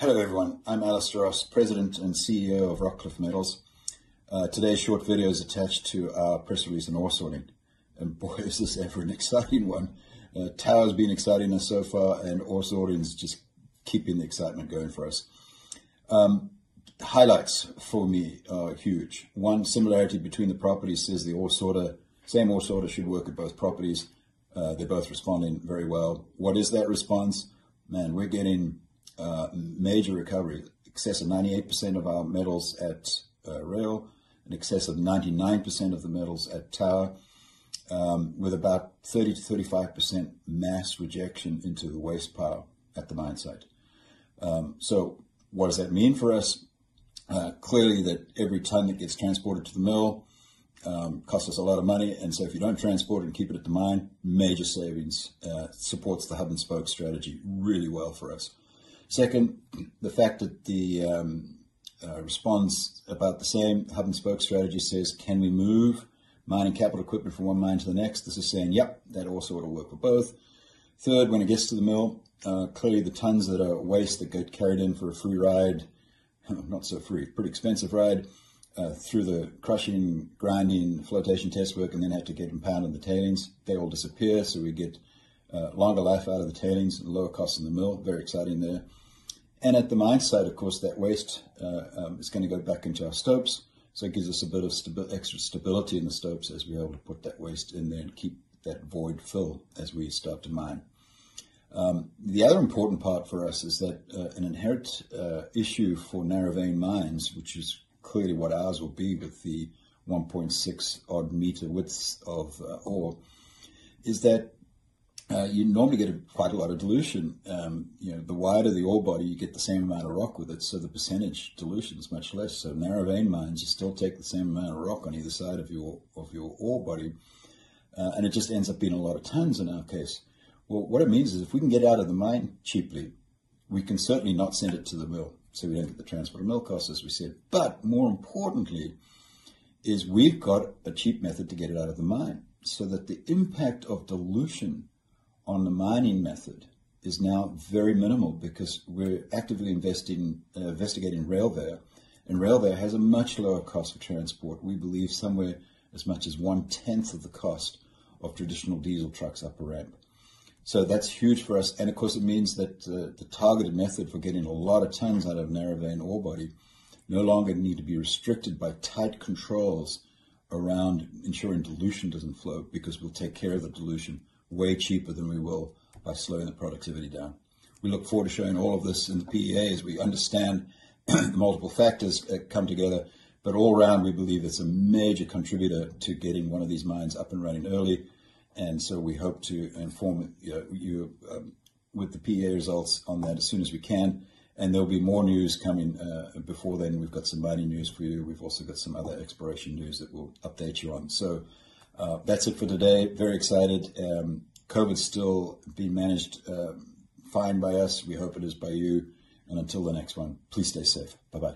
Hello, everyone. I'm Alistair Ross, President and CEO of Rockcliff Metals. Uh, today's short video is attached to our press release on ore sorting. And boy, is this ever an exciting one. Uh, Tower's been exciting us so far, and ore sorting is just keeping the excitement going for us. Um, highlights for me are huge. One similarity between the properties says the ore sorter, same ore sorter should work at both properties. Uh, they're both responding very well. What is that response? Man, we're getting uh, major recovery, excess of 98% of our metals at uh, rail, in excess of 99% of the metals at tower, um, with about 30 to 35% mass rejection into the waste pile at the mine site. Um, so, what does that mean for us? Uh, clearly, that every ton that gets transported to the mill um, costs us a lot of money, and so if you don't transport it and keep it at the mine, major savings uh, supports the hub and spoke strategy really well for us. Second, the fact that the um, uh, response about the same hub and spoke strategy says, can we move mining capital equipment from one mine to the next? This is saying, yep, that also to work for both. Third, when it gets to the mill, uh, clearly the tons that are waste that get carried in for a free ride, not so free, pretty expensive ride, uh, through the crushing, grinding, flotation test work, and then have to get impounded in the tailings, they all disappear. So we get uh, longer life out of the tailings and lower costs in the mill. Very exciting there. And at the mine site, of course, that waste uh, um, is going to go back into our stopes. So it gives us a bit of stabi- extra stability in the stopes as we're able to put that waste in there and keep that void fill as we start to mine. Um, the other important part for us is that uh, an inherent uh, issue for narrow vein mines, which is clearly what ours will be with the 1.6 odd meter widths of uh, ore, is that uh, you normally get a, quite a lot of dilution. Um, you know, the wider the ore body, you get the same amount of rock with it, so the percentage dilution is much less. So narrow vein mines, you still take the same amount of rock on either side of your of your ore body, uh, and it just ends up being a lot of tons in our case. Well, what it means is if we can get out of the mine cheaply, we can certainly not send it to the mill, so we don't get the transport and mill costs, as we said. But more importantly, is we've got a cheap method to get it out of the mine, so that the impact of dilution on the mining method is now very minimal because we're actively investing, uh, investigating Railveyor, and Railveyor has a much lower cost of transport. We believe somewhere as much as one tenth of the cost of traditional diesel trucks up a ramp. So that's huge for us, and of course it means that uh, the targeted method for getting a lot of tons out of narrow vein ore body no longer need to be restricted by tight controls around ensuring dilution doesn't flow because we'll take care of the dilution way cheaper than we will by slowing the productivity down. We look forward to showing all of this in the PEA as we understand the multiple factors that come together. But all around, we believe it's a major contributor to getting one of these mines up and running early. And so we hope to inform you, you um, with the PEA results on that as soon as we can. And there'll be more news coming uh, before then. We've got some mining news for you. We've also got some other exploration news that we'll update you on. So uh, that's it for today. Very excited. Um, COVID's still being managed uh, fine by us. We hope it is by you. And until the next one, please stay safe. Bye bye.